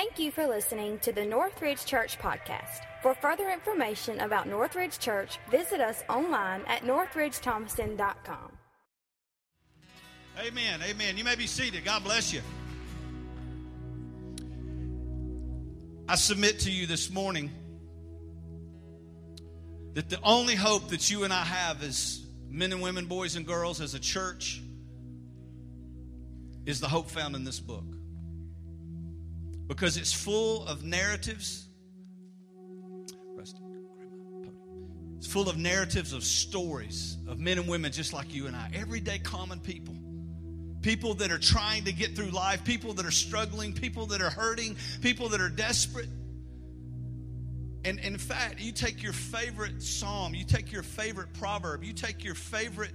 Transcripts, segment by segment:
Thank you for listening to the Northridge Church podcast. For further information about Northridge Church, visit us online at northridgethomaston.com. Amen. Amen. You may be seated. God bless you. I submit to you this morning that the only hope that you and I have as men and women, boys and girls, as a church, is the hope found in this book. Because it's full of narratives. It's full of narratives of stories of men and women just like you and I, everyday common people. People that are trying to get through life, people that are struggling, people that are hurting, people that are desperate. And, in fact, you take your favorite psalm, you take your favorite proverb, you take your favorite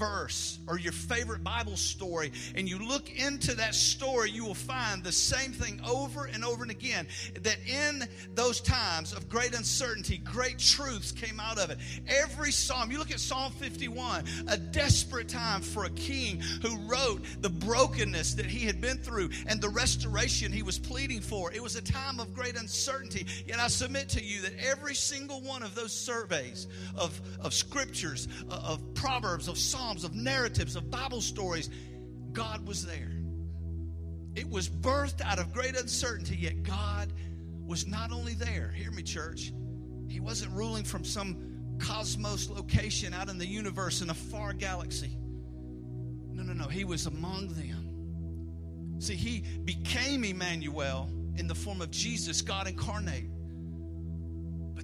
verse or your favorite Bible story and you look into that story, you will find the same thing over and over and again. That in those times of great uncertainty, great truths came out of it. Every psalm, you look at Psalm 51, a desperate time for a king who wrote the brokenness that he had been through and the restoration he was pleading for. It was a time of great uncertainty. Yet I submit to you that every single one of those surveys of, of scriptures, uh, of proverbs, of psalms, Psalms, of narratives, of Bible stories, God was there. It was birthed out of great uncertainty, yet God was not only there. Hear me, church. He wasn't ruling from some cosmos location out in the universe in a far galaxy. No, no, no. He was among them. See, he became Emmanuel in the form of Jesus, God incarnate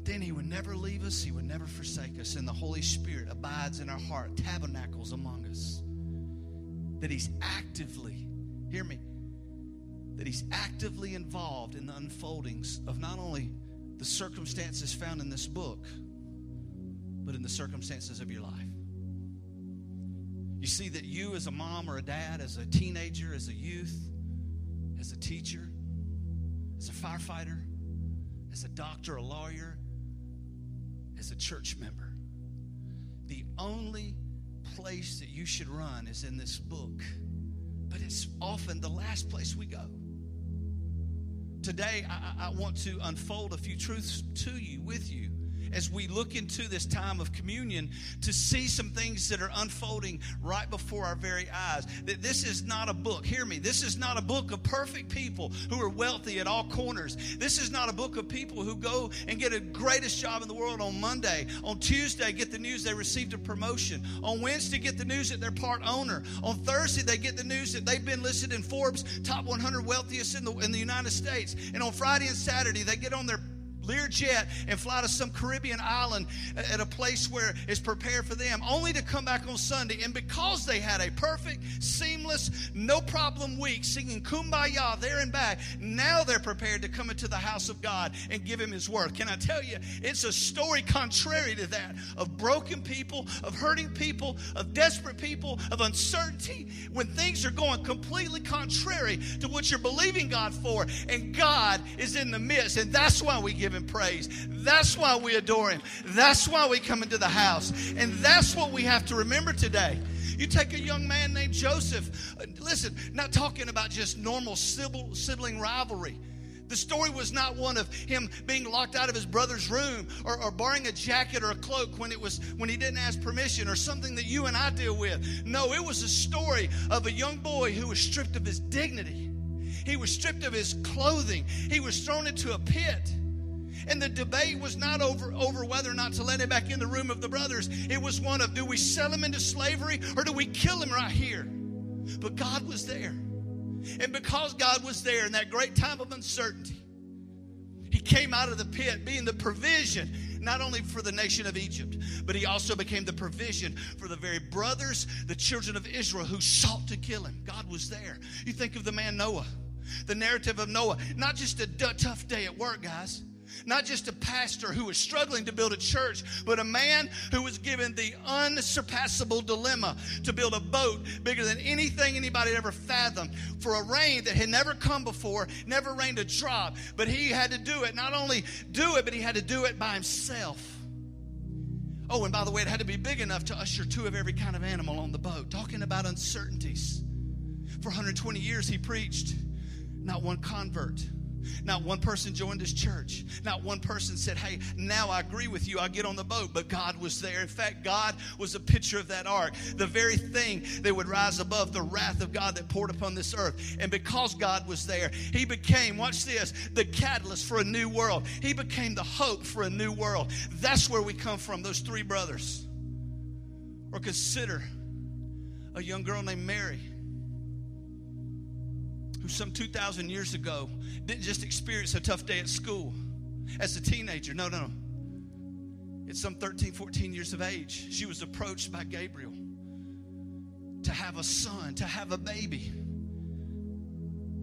then He would never leave us, He would never forsake us, and the Holy Spirit abides in our heart, tabernacles among us. That He's actively, hear me, that He's actively involved in the unfoldings of not only the circumstances found in this book, but in the circumstances of your life. You see that you, as a mom or a dad, as a teenager, as a youth, as a teacher, as a firefighter, as a doctor, a lawyer, as a church member. The only place that you should run is in this book, but it's often the last place we go. Today, I, I want to unfold a few truths to you, with you, as we look into this time of communion to see some things that are unfolding right before our very eyes. That this is not a book, hear me, this is not a book of perfect people who are wealthy at all corners. This is not a book of people who go and get a greatest job in the world on Monday. On Tuesday, get the news they received a promotion. On Wednesday, get the news that they're part owner. On Thursday, they get the news that they've been listed in Forbes top 100 wealthiest in the, in the United States. And on Friday and Saturday, they get on their Learjet and fly to some Caribbean island at a place where it's prepared for them, only to come back on Sunday. And because they had a perfect, seamless, no problem week singing Kumbaya there and back, now they're prepared to come into the house of God and give Him His word. Can I tell you, it's a story contrary to that of broken people, of hurting people, of desperate people, of uncertainty, when things are going completely contrary to what you're believing God for, and God is in the midst. And that's why we give him praise. That's why we adore him. That's why we come into the house. And that's what we have to remember today. You take a young man named Joseph. Listen, not talking about just normal sibling rivalry. The story was not one of him being locked out of his brother's room or, or, borrowing a jacket or a cloak when it was when he didn't ask permission or something that you and I deal with. No, it was a story of a young boy who was stripped of his dignity. He was stripped of his clothing. He was thrown into a pit. And the debate was not over, over whether or not to let him back in the room of the brothers. It was one of do we sell him into slavery or do we kill him right here? But God was there. And because God was there in that great time of uncertainty, he came out of the pit being the provision not only for the nation of Egypt, but he also became the provision for the very brothers, the children of Israel who sought to kill him. God was there. You think of the man Noah, the narrative of Noah, not just a tough day at work, guys. Not just a pastor who was struggling to build a church, but a man who was given the unsurpassable dilemma to build a boat bigger than anything anybody had ever fathomed for a rain that had never come before, never rained a drop. But he had to do it. Not only do it, but he had to do it by himself. Oh, and by the way, it had to be big enough to usher two of every kind of animal on the boat. Talking about uncertainties. For 120 years, he preached. Not one convert Not one person joined his church. Not one person said, Hey, now I agree with you. I'll get on the boat. But God was there. In fact, God was a picture of that ark, the very thing that would rise above the wrath of God that poured upon this earth. And because God was there, He became, watch this, the catalyst for a new world. He became the hope for a new world. That's where we come from, those three brothers. Or consider a young girl named Mary who some 2,000 years ago didn't just experience a tough day at school as a teenager. No, no, no. At some 13, 14 years of age, she was approached by Gabriel to have a son, to have a baby.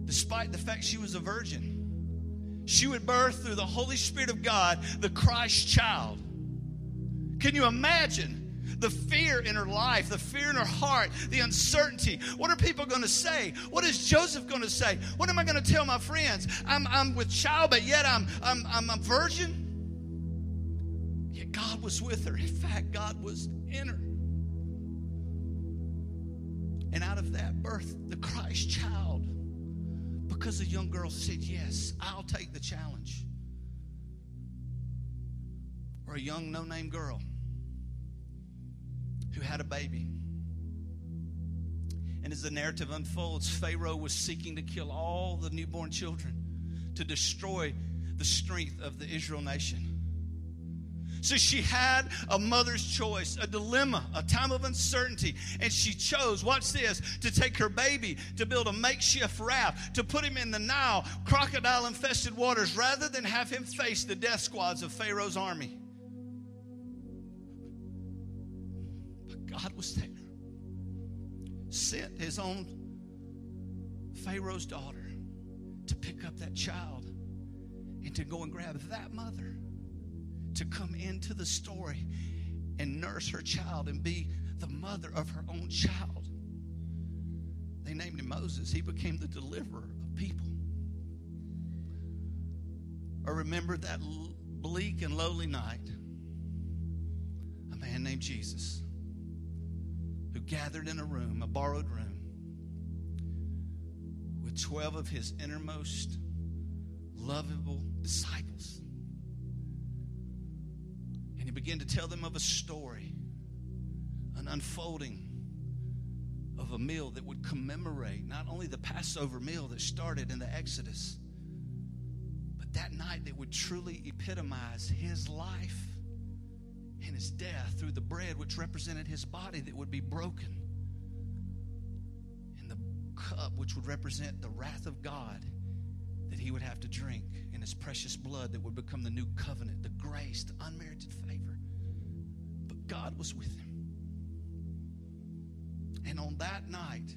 Despite the fact she was a virgin, she would birth through the Holy Spirit of God the Christ child. Can you imagine? The fear in her life, the fear in her heart, the uncertainty. What are people going to say? What is Joseph going to say? What am I going to tell my friends? I'm, I'm with child, but yet I'm, I'm, I'm a virgin. Yet God was with her. In fact, God was in her. And out of that birth, the Christ child. Because the young girl said, Yes, I'll take the challenge. Or a young no name girl who had a baby. And as the narrative unfolds, Pharaoh was seeking to kill all the newborn children, to destroy the strength of the Israel nation. So she had a mother's choice, a dilemma, a time of uncertainty. And she chose, watch this, to take her baby to build a makeshift raft, to put him in the Nile, crocodile infested waters, rather than have him face the death squads of Pharaoh's army. God was there. Sent his own Pharaoh's daughter to pick up that child and to go and grab that mother to come into the story and nurse her child and be the mother of her own child. They named him Moses. He became the deliverer of people. I remember that bleak and lowly night. A man named Jesus who gathered in a room, a borrowed room, with 12 of his innermost lovable disciples. And he began to tell them of a story, an unfolding of a meal that would commemorate not only the Passover meal that started in the Exodus, but that night that would truly epitomize his life and his death through the bread which represented his body that would be broken, and the cup which would represent the wrath of God that he would have to drink, and his precious blood that would become the new covenant, the grace, the unmerited favor. But God was with him. And on that night,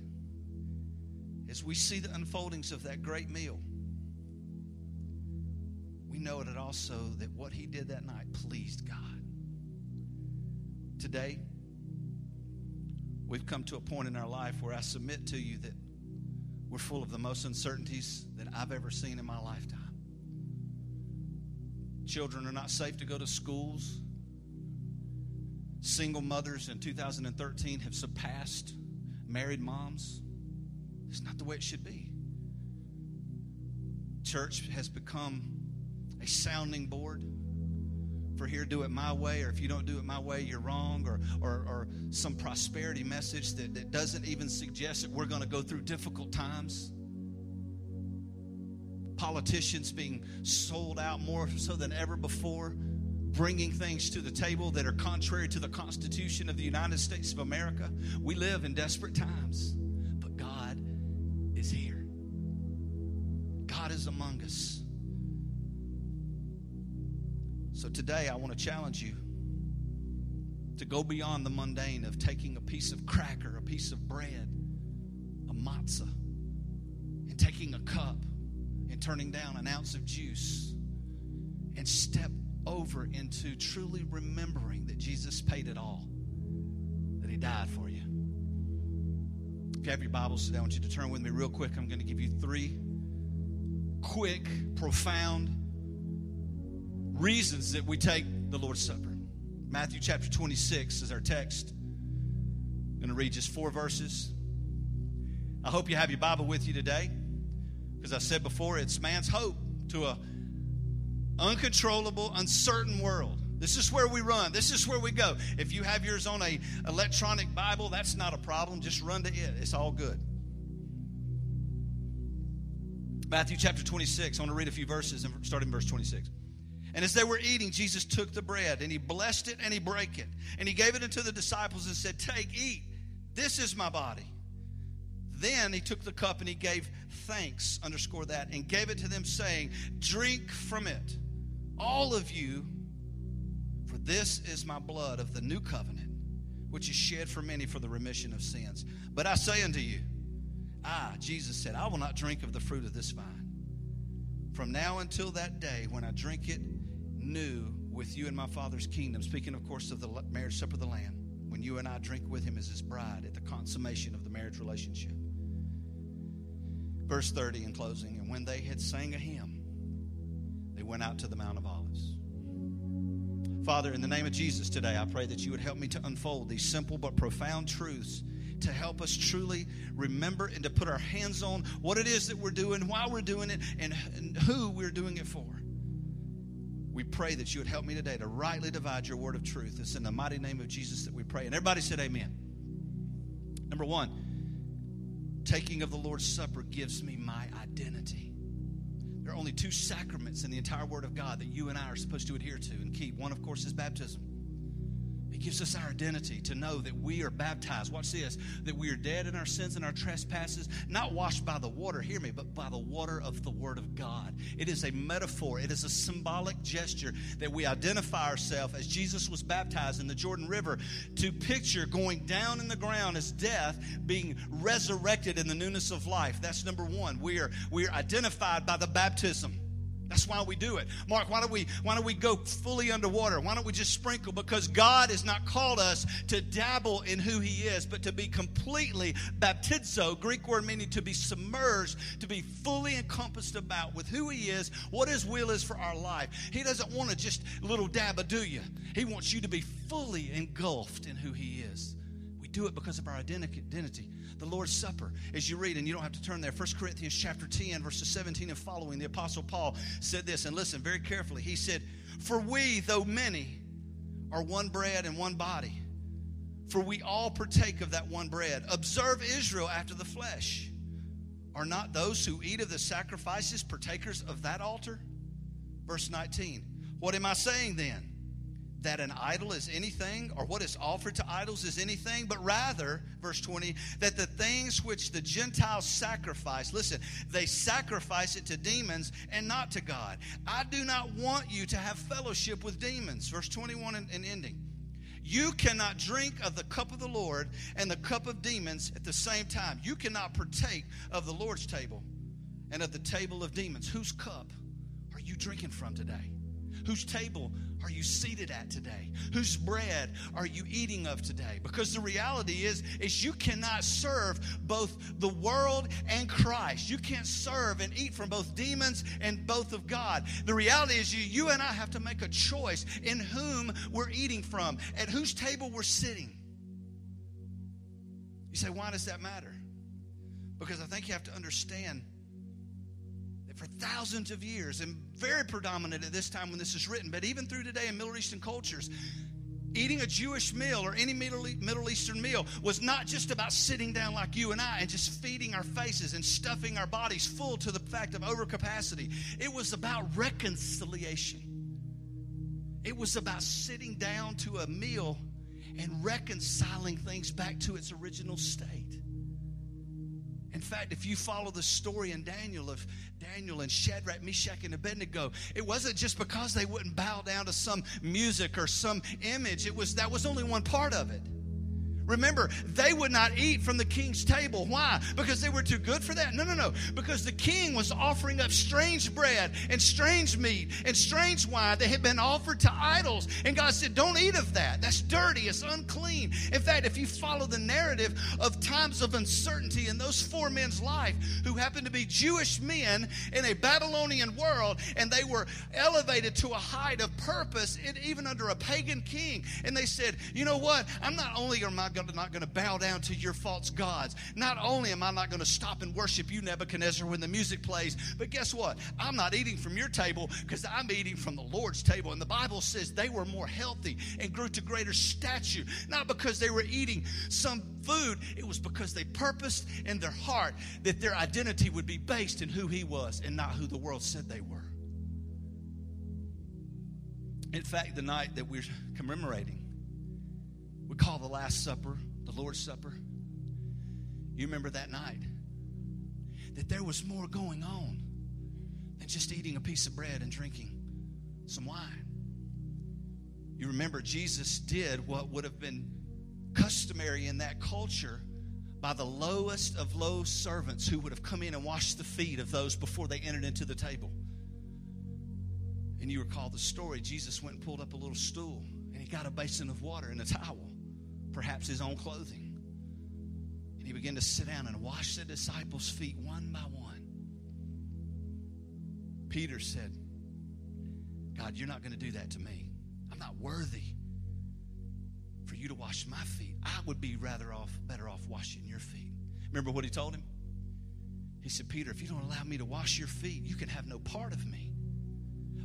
as we see the unfoldings of that great meal, we know it also that what he did that night pleased God. Today, we've come to a point in our life where I submit to you that we're full of the most uncertainties that I've ever seen in my lifetime. Children are not safe to go to schools. Single mothers in 2013 have surpassed married moms. It's not the way it should be. Church has become a sounding board for here, do it my way, or if you don't do it my way, you're wrong, or, or, or some prosperity message that, that doesn't even suggest that we're going to go through difficult times. Politicians being sold out more so than ever before, bringing things to the table that are contrary to the Constitution of the United States of America. We live in desperate times, but God is here. God is among us. Today I want to challenge you to go beyond the mundane of taking a piece of cracker, a piece of bread, a matzah, and taking a cup and turning down an ounce of juice and step over into truly remembering that Jesus paid it all, that He died for you. If you have your Bibles today, I want you to turn with me real quick. I'm going to give you three quick, profound, reasons that we take the Lord's Supper. Matthew chapter 26 is our text. I'm going to read just four verses. I hope you have your Bible with you today because I said before, it's man's hope to a uncontrollable, uncertain world. This is where we run. This is where we go. If you have yours on a electronic Bible, that's not a problem. Just run to it. It's all good. Matthew chapter 26. I want to read a few verses and starting verse 26. And as they were eating, Jesus took the bread and he blessed it and he broke it. And he gave it unto the disciples and said, Take, eat. This is my body. Then he took the cup and he gave thanks, underscore that, and gave it to them, saying, Drink from it, all of you, for this is my blood of the new covenant, which is shed for many for the remission of sins. But I say unto you, I, Jesus said, I will not drink of the fruit of this vine from now until that day when I drink it new with you in my Father's kingdom. Speaking, of course, of the marriage supper of the Lamb, when you and I drink with him as his bride at the consummation of the marriage relationship. Verse 30 in closing, and when they had sang a hymn, they went out to the Mount of Olives. Father, in the name of Jesus today, I pray that you would help me to unfold these simple but profound truths to help us truly remember and to put our hands on what it is that we're doing, why we're doing it, and, who we're doing it for. We pray that you would help me today to rightly divide your word of truth. It's in the mighty name of Jesus that we pray. And everybody said, Amen. Number one, taking of the Lord's Supper gives me my identity. There are only two sacraments in the entire Word of God that you and I are supposed to adhere to and keep. One, of course, is baptism. It gives us our identity to know that we are baptized. Watch this that we are dead in our sins and our trespasses, not washed by the water, hear me, but by the water of the Word of God. It is a metaphor, it is a symbolic gesture that we identify ourselves as Jesus was baptized in the Jordan River to picture going down in the ground as death, being resurrected in the newness of life. That's number one. We are, we are identified by the baptism. That's why we do it. Mark, why don't we why don't we go fully underwater? Why don't we just sprinkle? Because God has not called us to dabble in who he is, but to be completely baptizo, Greek word meaning to be submerged, to be fully encompassed about with who he is, what his will is for our life. He doesn't want to just little dab a do you. He wants you to be fully engulfed in who he is. We do it because of our identity the Lord's Supper. As you read, and you don't have to turn there, 1 Corinthians chapter 10, verses 17 and following, the Apostle Paul said this, and listen very carefully. He said, For we, though many, are one bread and one body. For we all partake of that one bread. Observe Israel after the flesh. Are not those who eat of the sacrifices partakers of that altar? Verse 19. What am I saying then? That an idol is anything or what is offered to idols is anything, but rather, verse 20, that the things which the Gentiles sacrifice, listen, they sacrifice it to demons and not to God. I do not want you to have fellowship with demons. Verse 21 and, and ending. You cannot drink of the cup of the Lord and the cup of demons at the same time. You cannot partake of the Lord's table and of the table of demons. Whose cup are you drinking from today? Whose table are you seated at today? Whose bread are you eating of today? Because the reality is, is you cannot serve both the world and Christ. You can't serve and eat from both demons and both of God. The reality is you, you and I have to make a choice in whom we're eating from, at whose table we're sitting. You say, why does that matter? Because I think you have to understand for thousands of years and very predominant at this time when this is written, but even through today in Middle Eastern cultures, eating a Jewish meal or any Middle Eastern meal was not just about sitting down like you and I and just feeding our faces and stuffing our bodies full to the fact of overcapacity. It was about reconciliation. It was about sitting down to a meal and reconciling things back to its original state. In fact, if you follow the story in Daniel of Daniel and Shadrach, Meshach, and Abednego, it wasn't just because they wouldn't bow down to some music or some image. It was that was only one part of it. Remember, they would not eat from the king's table. Why? Because they were too good for that? No, no, no. Because the king was offering up strange bread and strange meat and strange wine that had been offered to idols. And God said, Don't eat of that. That's dirty. It's unclean. In fact, if you follow the narrative of times of uncertainty in those four men's life who happened to be Jewish men in a Babylonian world, and they were elevated to a height of purpose, even under a pagan king. And they said, You know what? I'm not only are my gonna, not going to bow down to your false gods. Not only am I not going to stop and worship you, Nebuchadnezzar, when the music plays, but guess what? I'm not eating from your table because I'm eating from the Lord's table. And the Bible says they were more healthy and grew to greater stature, not because they were eating some food, it was because they purposed in their heart that their identity would be based in who He was and not who the world said they were. In fact, the night that we're commemorating, we call the Last Supper the Lord's Supper. You remember that night? That there was more going on than just eating a piece of bread and drinking some wine. You remember Jesus did what would have been customary in that culture by the lowest of low servants who would have come in and washed the feet of those before they entered into the table. And you recall the story Jesus went and pulled up a little stool and he got a basin of water and a towel, perhaps his own clothing. And he began to sit down and wash the disciples' feet one by one. Peter said, God, you're not going to do that to me. I'm not worthy for you to wash my feet. I would be rather off, better off washing your feet. Remember what he told him? He said, Peter, if you don't allow me to wash your feet, you can have no part of me.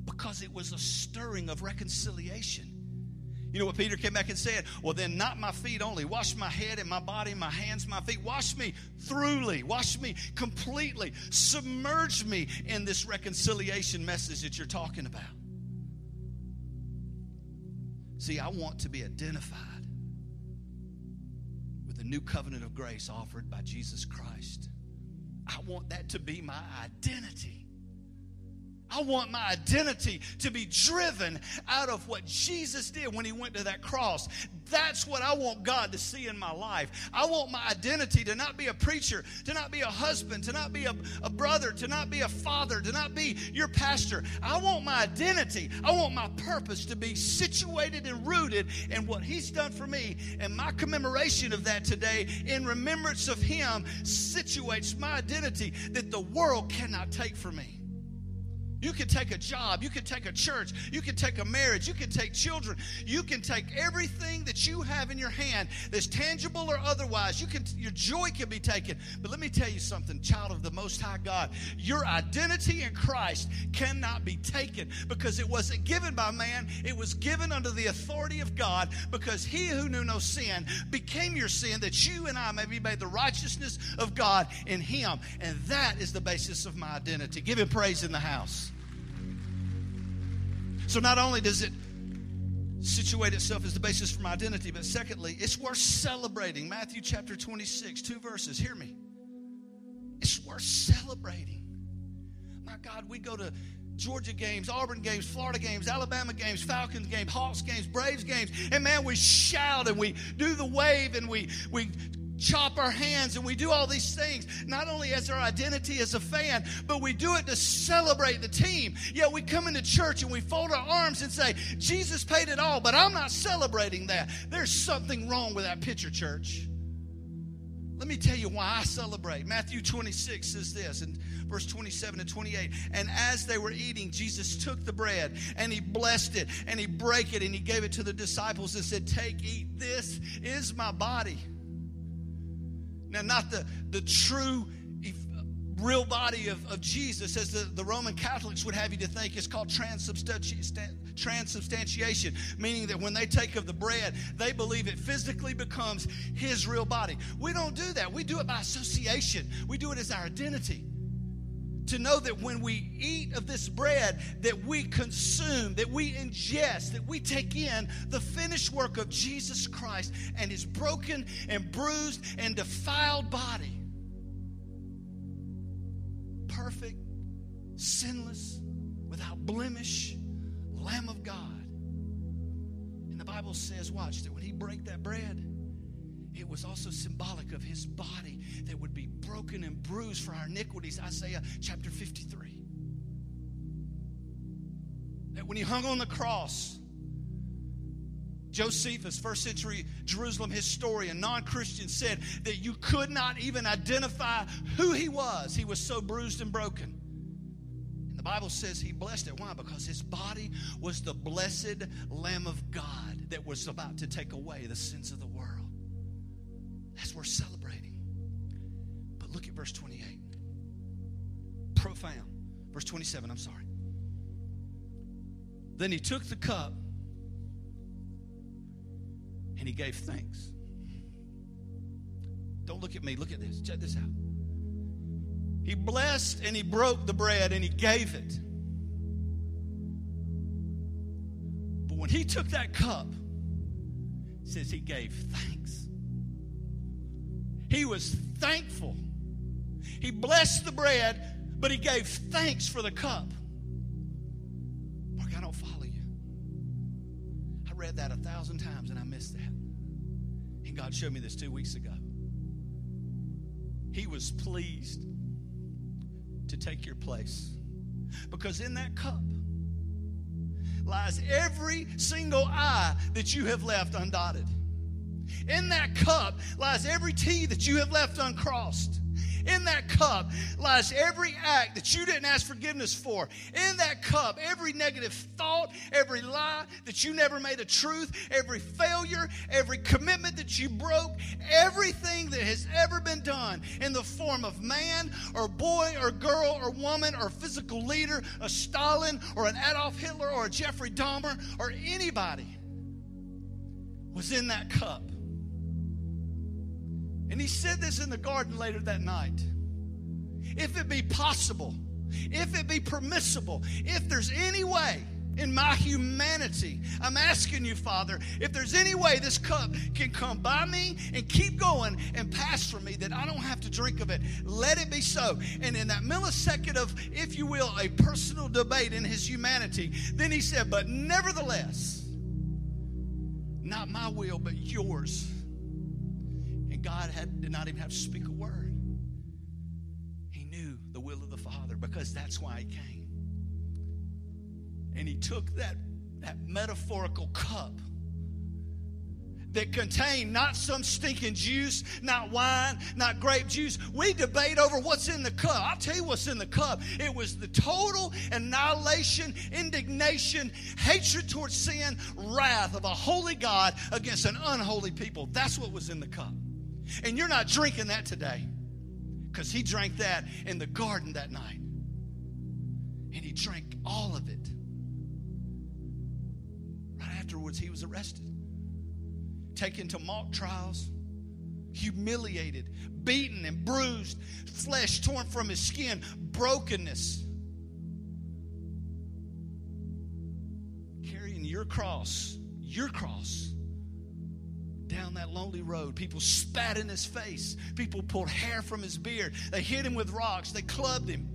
Because it was a stirring of reconciliation. You know what Peter came back and said? Well, then, not my feet only. Wash my head and my body, my hands, my feet. Wash me thoroughly. Wash me completely. Submerge me in this reconciliation message that you're talking about. See, I want to be identified with the new covenant of grace offered by Jesus Christ. I want that to be my identity. I want my identity to be driven out of what Jesus did when he went to that cross. That's what I want God to see in my life. I want my identity to not be a preacher, to not be a husband, to not be a, a brother, to not be a father, to not be your pastor. I want my identity, I want my purpose to be situated and rooted in what he's done for me. And my commemoration of that today, in remembrance of him, situates my identity that the world cannot take from me. You can take a job, you can take a church, you can take a marriage, you can take children, you can take everything that you have in your hand that's tangible or otherwise. You can your joy can be taken. But let me tell you something, child of the most high God, your identity in Christ cannot be taken because it wasn't given by man, it was given under the authority of God because he who knew no sin became your sin that you and I may be made the righteousness of God in him. And that is the basis of my identity. Give him praise in the house. So not only does it situate itself as the basis for my identity, but secondly, it's worth celebrating. Matthew chapter 26, two verses. Hear me. It's worth celebrating. My God, we go to Georgia games, Auburn games, Florida games, Alabama games, Falcons games, Hawks games, Braves games, and man, we shout and we do the wave and we we chop our hands and we do all these things, not only as our identity as a fan, but we do it to celebrate the team. Yet we come into church and we fold our arms and say, Jesus paid it all, but I'm not celebrating that. There's something wrong with that picture, church. Let me tell you why I celebrate. Matthew 26 says this in verse 27 and 28. And as they were eating, Jesus took the bread and he blessed it and he broke it and he gave it to the disciples and said, Take, eat, this is my body now, not the, the true, real body of, of Jesus, as the, the Roman Catholics would have you to think, is called transubstanti- transubstantiation, meaning that when they take of the bread, they believe it physically becomes his real body. We don't do that. We do it by association, we do it as our identity to know that when we eat of this bread that we consume that we ingest that we take in the finished work of jesus christ and his broken and bruised and defiled body. Perfect sinless without blemish lamb of god. And the bible says watch that when he break that bread it was also symbolic of his body that would be broken and bruised for our iniquities. Isaiah chapter 53. That when he hung on the cross, Josephus, first century Jerusalem historian, non Christian, said that you could not even identify who he was. He was so bruised and broken. And the Bible says he blessed it. Why? Because his body was the blessed Lamb of God that was about to take away the sins of the world. That's worth celebrating. But look at verse 28. Profound. Verse 27, I'm sorry. Then he took the cup and he gave thanks. Don't look at me, look at this. Check this out. He blessed and he broke the bread and he gave it. But when he took that cup, says he gave thanks. He was thankful. He blessed the bread, but he gave thanks for the cup. Mark, I don't follow you. I read that a thousand times and I missed that. And God showed me this two weeks ago. He was pleased to take your place. Because in that cup lies every single I that you have left undotted. In that cup lies every T that you have left uncrossed. In that cup lies every act that you didn't ask forgiveness for. In that cup, every negative thought, every lie that you never made a truth, every failure, every commitment that you broke, everything that has ever been done in the form of man or boy or girl or woman or physical leader, a Stalin or an Adolf Hitler or a Jeffrey Dahmer or anybody was in that cup. And he said this in the garden later that night. If it be possible, if it be permissible, if there's any way in my humanity, I'm asking you, Father, if there's any way this cup can come by me and keep going and pass from me, that I don't have to drink of it, let it be so. And in that millisecond of, if you will, a personal debate in his humanity, then he said, But nevertheless, not my will, but yours God had, did not even have to speak a word. He knew the will of the Father because that's why he came. And he took that, that metaphorical cup that contained not some stinking juice, not wine, not grape juice. We debate over what's in the cup. I'll tell you what's in the cup. It was the total annihilation, indignation, hatred towards sin, wrath of a holy God against an unholy people. That's what was in the cup. And you're not drinking that today because he drank that in the garden that night. And he drank all of it. Right afterwards, he was arrested, taken to mock trials, humiliated, beaten, and bruised, flesh torn from his skin, brokenness. Carrying your cross, your cross down that lonely road. People spat in his face. People pulled hair from his beard. They hit him with rocks. They clubbed him.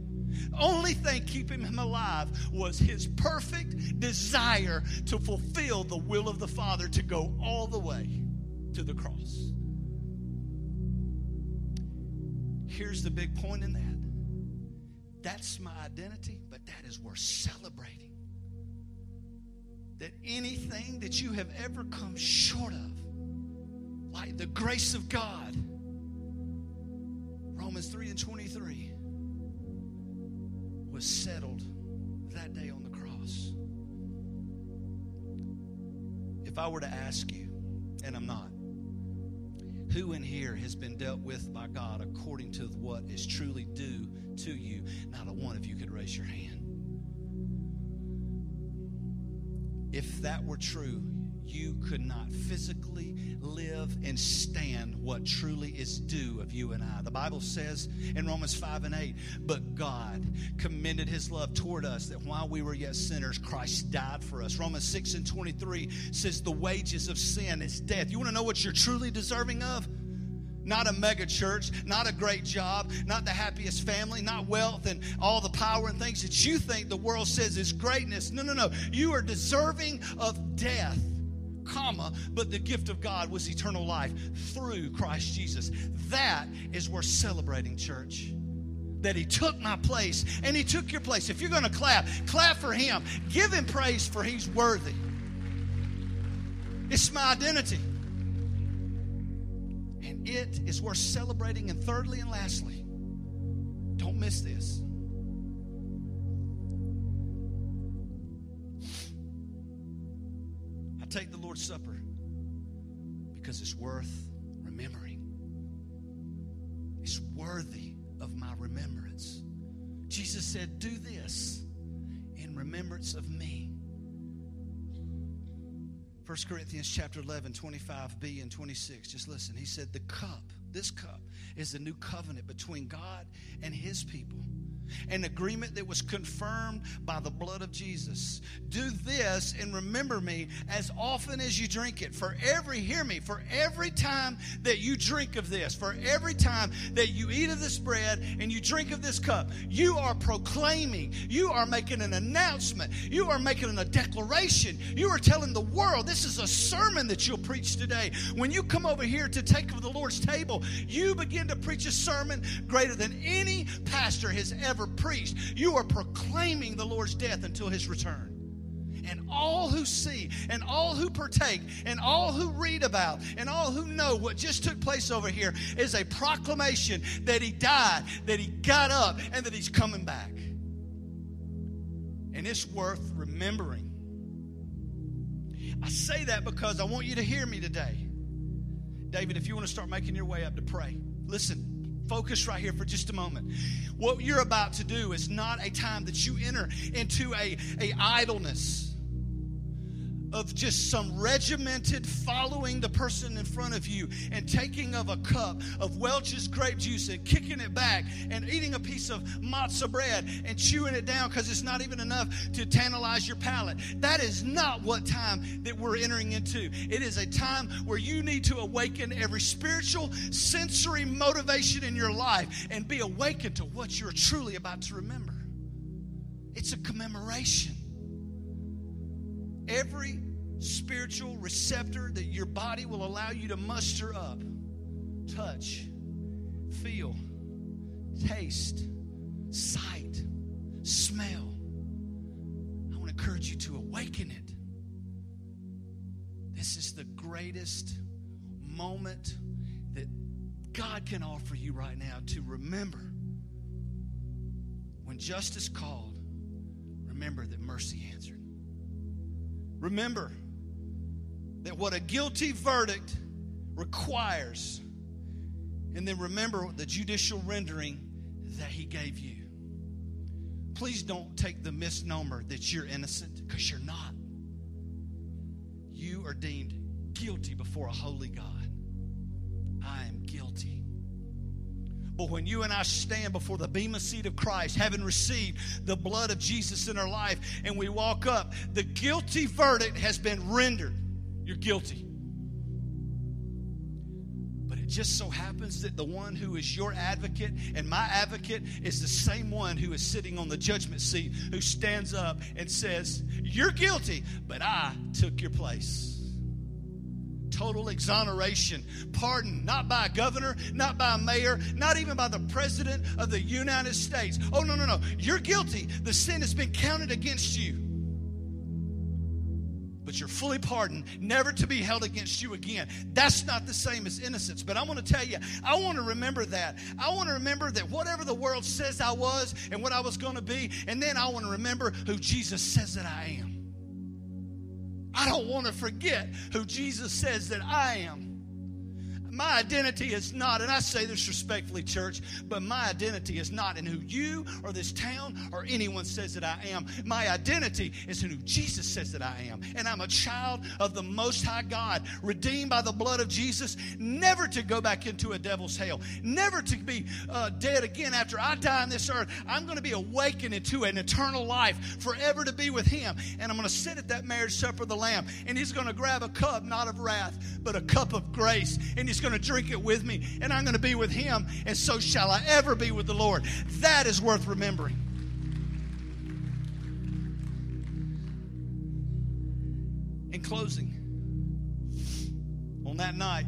Only thing keeping him alive was his perfect desire to fulfill the will of the Father to go all the way to the cross. Here's the big point in that that's my identity, but that is worth celebrating. That anything that you have ever come short of, like the grace of God. Romans 3 and 23 was settled that day on the cross. If I were to ask you, and I'm not, who in here has been dealt with by God according to what is truly due to you? Not a one of you could raise your hand. If that were true, you could not physically live and stand what truly is due of you and I. The Bible says in Romans 5 and 8, but God commended his love toward us that while we were yet sinners, Christ died for us. Romans 6 and 23 says, the wages of sin is death. You want to know what you're truly deserving of? not a mega church, not a great job, not the happiest family, not wealth and all the power and things that you think the world says is greatness. No, no, no. You are deserving of death comma, but the gift of God was eternal life through Christ Jesus. That is worth celebrating, church. That He took my place and He took your place. If you're going to clap, clap for Him. Give Him praise for He's worthy. It's my identity. And it is worth celebrating. And thirdly and lastly, don't miss this. Take the Lord's Supper because it's worth remembering. It's worthy of my remembrance. Jesus said, Do this in remembrance of me. 1 Corinthians chapter 11, 25b and 26. Just listen. He said, The cup, this cup, is the new covenant between God and his people an agreement that was confirmed by the blood of Jesus. Do this and remember me as often as you drink it. For every, hear me, for every time that you drink of this, for every time that you eat of this bread and you drink of this cup, you are proclaiming, you are making an announcement, you are making a declaration, you are telling the world this is a sermon that you'll preach today. When you come over here to take of the Lord's table, you begin to preach a sermon greater than any pastor has ever ever preached. You are proclaiming the Lord's death until his return. And all who see, and all who partake, and all who read about, and all who know what just took place over here is a proclamation that he died, that he got up, and that he's coming back. And it's worth remembering. I say that because I want you to hear me today. David, if you want to start making your way up to pray, listen focus right here for just a moment. What you're about to do is not a time that you enter into a, a idleness of just some regimented following the person in front of you and taking of a cup of Welch's grape juice and kicking it back and eating a piece of matzah bread and chewing it down because it's not even enough to tantalize your palate. That is not what time that we're entering into. It is a time where you need to awaken every spiritual sensory motivation in your life and be awakened to what you're truly about to remember. It's a commemoration every spiritual receptor that your body will allow you to muster up touch, feel, taste, sight, smell. I want to encourage you to awaken it. This is the greatest moment that God can offer you right now to remember when justice called, remember that mercy answered. Remember that what a guilty verdict requires, and then remember the judicial rendering that he gave you. Please don't take the misnomer that you're innocent because you're not. You are deemed guilty before a holy God. But when you and I stand before the bema seat of Christ, having received the blood of Jesus in our life, and we walk up, the guilty verdict has been rendered. You're guilty. But it just so happens that the one who is your advocate and my advocate is the same one who is sitting on the judgment seat, who stands up and says, You're guilty, but I took your place total exoneration, pardon, not by a governor, not by a mayor, not even by the president of the United States. Oh, no, no, no. You're guilty. The sin has been counted against you. But you're fully pardoned, never to be held against you again. That's not the same as innocence. But I want to tell you, I want to remember that. I want to remember that whatever the world says I was and what I was going to be, and then I want to remember who Jesus says that I am. I don't want to forget who Jesus says that I am. My identity is not, and I say this respectfully, church, but my identity is not in who you or this town or anyone says that I am. My identity is in who Jesus says that I am. And I'm a child of the Most High God, redeemed by the blood of Jesus, never to go back into a devil's hell, never to be uh, dead again after I die on this earth. I'm going to be awakened into an eternal life, forever to be with Him. And I'm going to sit at that marriage supper of the Lamb, and He's going to grab a cup, not of wrath, but a cup of grace. And He's going to drink it with me, and I'm going to be with him, and so shall I ever be with the Lord. That is worth remembering. In closing, on that night,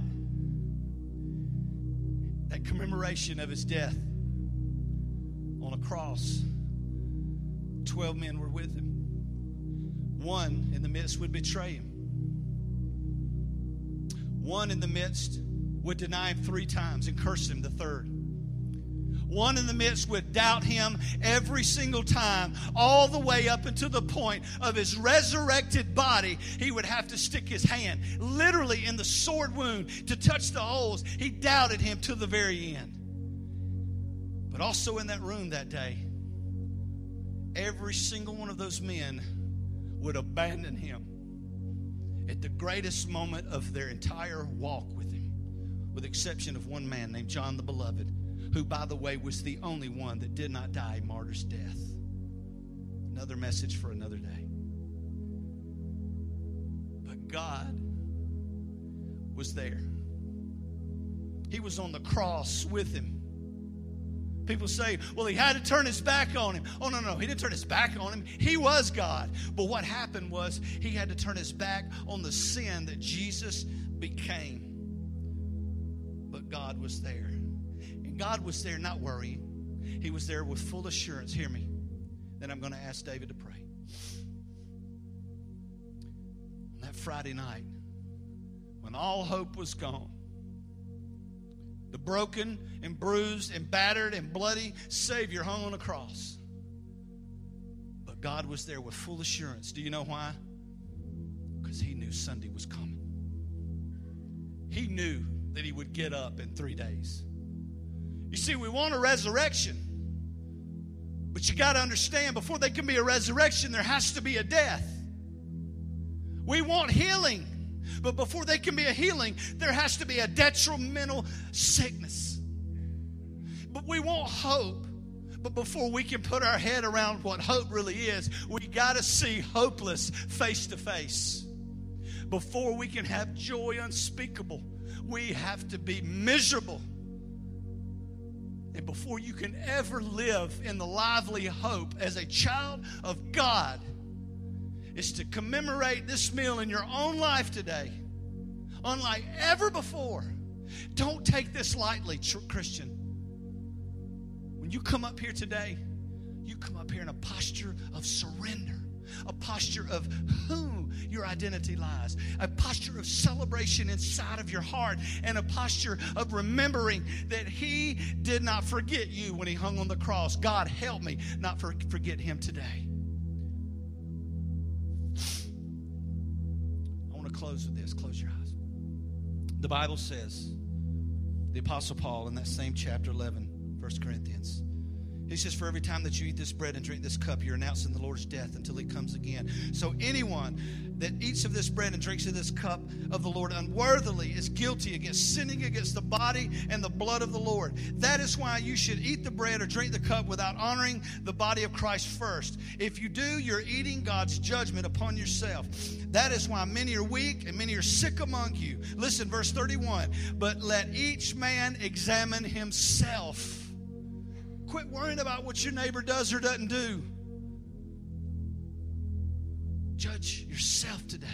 that commemoration of his death on a cross, 12 men were with him. One in the midst would betray him. One in the midst would deny him three times and curse him the third. One in the midst would doubt him every single time, all the way up until the point of his resurrected body. He would have to stick his hand literally in the sword wound to touch the holes. He doubted him to the very end. But also in that room that day, every single one of those men would abandon him at the greatest moment of their entire walk with him, with exception of one man named John the Beloved, who, by the way, was the only one that did not die a martyr's death. Another message for another day. But God was there. He was on the cross with him. People say, well, he had to turn his back on him. Oh, no, no, he didn't turn his back on him. He was God. But what happened was he had to turn his back on the sin that Jesus became. But God was there. And God was there not worrying, He was there with full assurance. Hear me. Then I'm going to ask David to pray. On that Friday night, when all hope was gone, the broken and bruised and battered and bloody Savior hung on a cross. But God was there with full assurance. Do you know why? Because He knew Sunday was coming. He knew that He would get up in three days. You see, we want a resurrection. But you got to understand before there can be a resurrection, there has to be a death. We want healing. But before they can be a healing, there has to be a detrimental sickness. But we want hope. But before we can put our head around what hope really is, we got to see hopeless face to face. Before we can have joy unspeakable, we have to be miserable. And before you can ever live in the lively hope as a child of God, is to commemorate this meal in your own life today, unlike ever before. Don't take this lightly, Christian. When you come up here today, you come up here in a posture of surrender, a posture of who your identity lies, a posture of celebration inside of your heart, and a posture of remembering that He did not forget you when He hung on the cross. God, help me not forget Him today. I want to close with this. Close your eyes. The Bible says, the Apostle Paul in that same chapter 11, 1 Corinthians, he says, For every time that you eat this bread and drink this cup, you're announcing the Lord's death until he comes again. So anyone that eats of this bread and drinks of this cup of the Lord unworthily is guilty against sinning against the body and the blood of the Lord. That is why you should eat the bread or drink the cup without honoring the body of Christ first. If you do, you're eating God's judgment upon yourself. That is why many are weak and many are sick among you. Listen, verse 31 But let each man examine himself Quit worrying about what your neighbor does or doesn't do. Judge yourself today.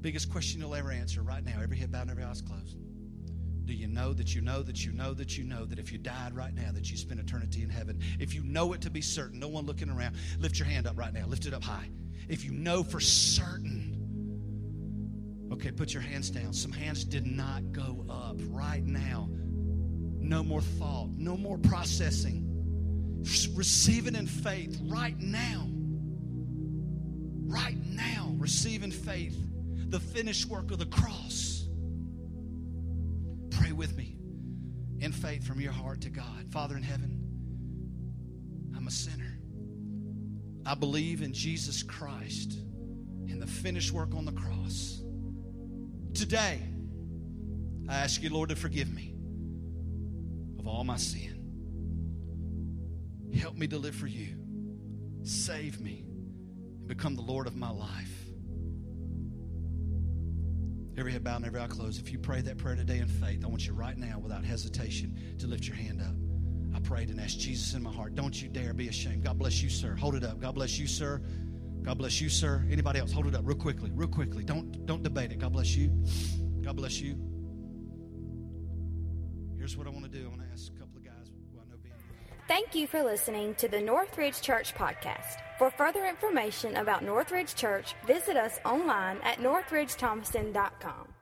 Biggest question you'll ever answer right now, every head bowed every eyes closed. Do you know that you know that you know that you know that if you died right now, that you spend eternity in heaven? If you know it to be certain, no one looking around, lift your hand up right now. Lift it up high. If you know for certain, okay, put your hands down. Some hands did not go up right now. No more thought, no more processing. Receive it in faith right now. Right now, receive in faith the finished work of the cross. Pray with me in faith from your heart to God. Father in heaven, I'm a sinner. I believe in Jesus Christ and the finished work on the cross. Today, I ask you, Lord, to forgive me of all my sin. Help me to live for you. Save me and become the Lord of my life. Every head bowed and every eye closed. If you pray that prayer today in faith, I want you right now, without hesitation, to lift your hand up. I prayed and asked Jesus in my heart. Don't you dare be ashamed. God bless you, sir. Hold it up. God bless you, sir. God bless you, sir. Anybody else? Hold it up real quickly, real quickly. Don't don't debate it. God bless you. God bless you. Here's what I want to do. I want to ask a couple of guys who I know being. Thank you for listening to the Northridge Church podcast. For further information about Northridge Church, visit us online at northridgethomaston.com.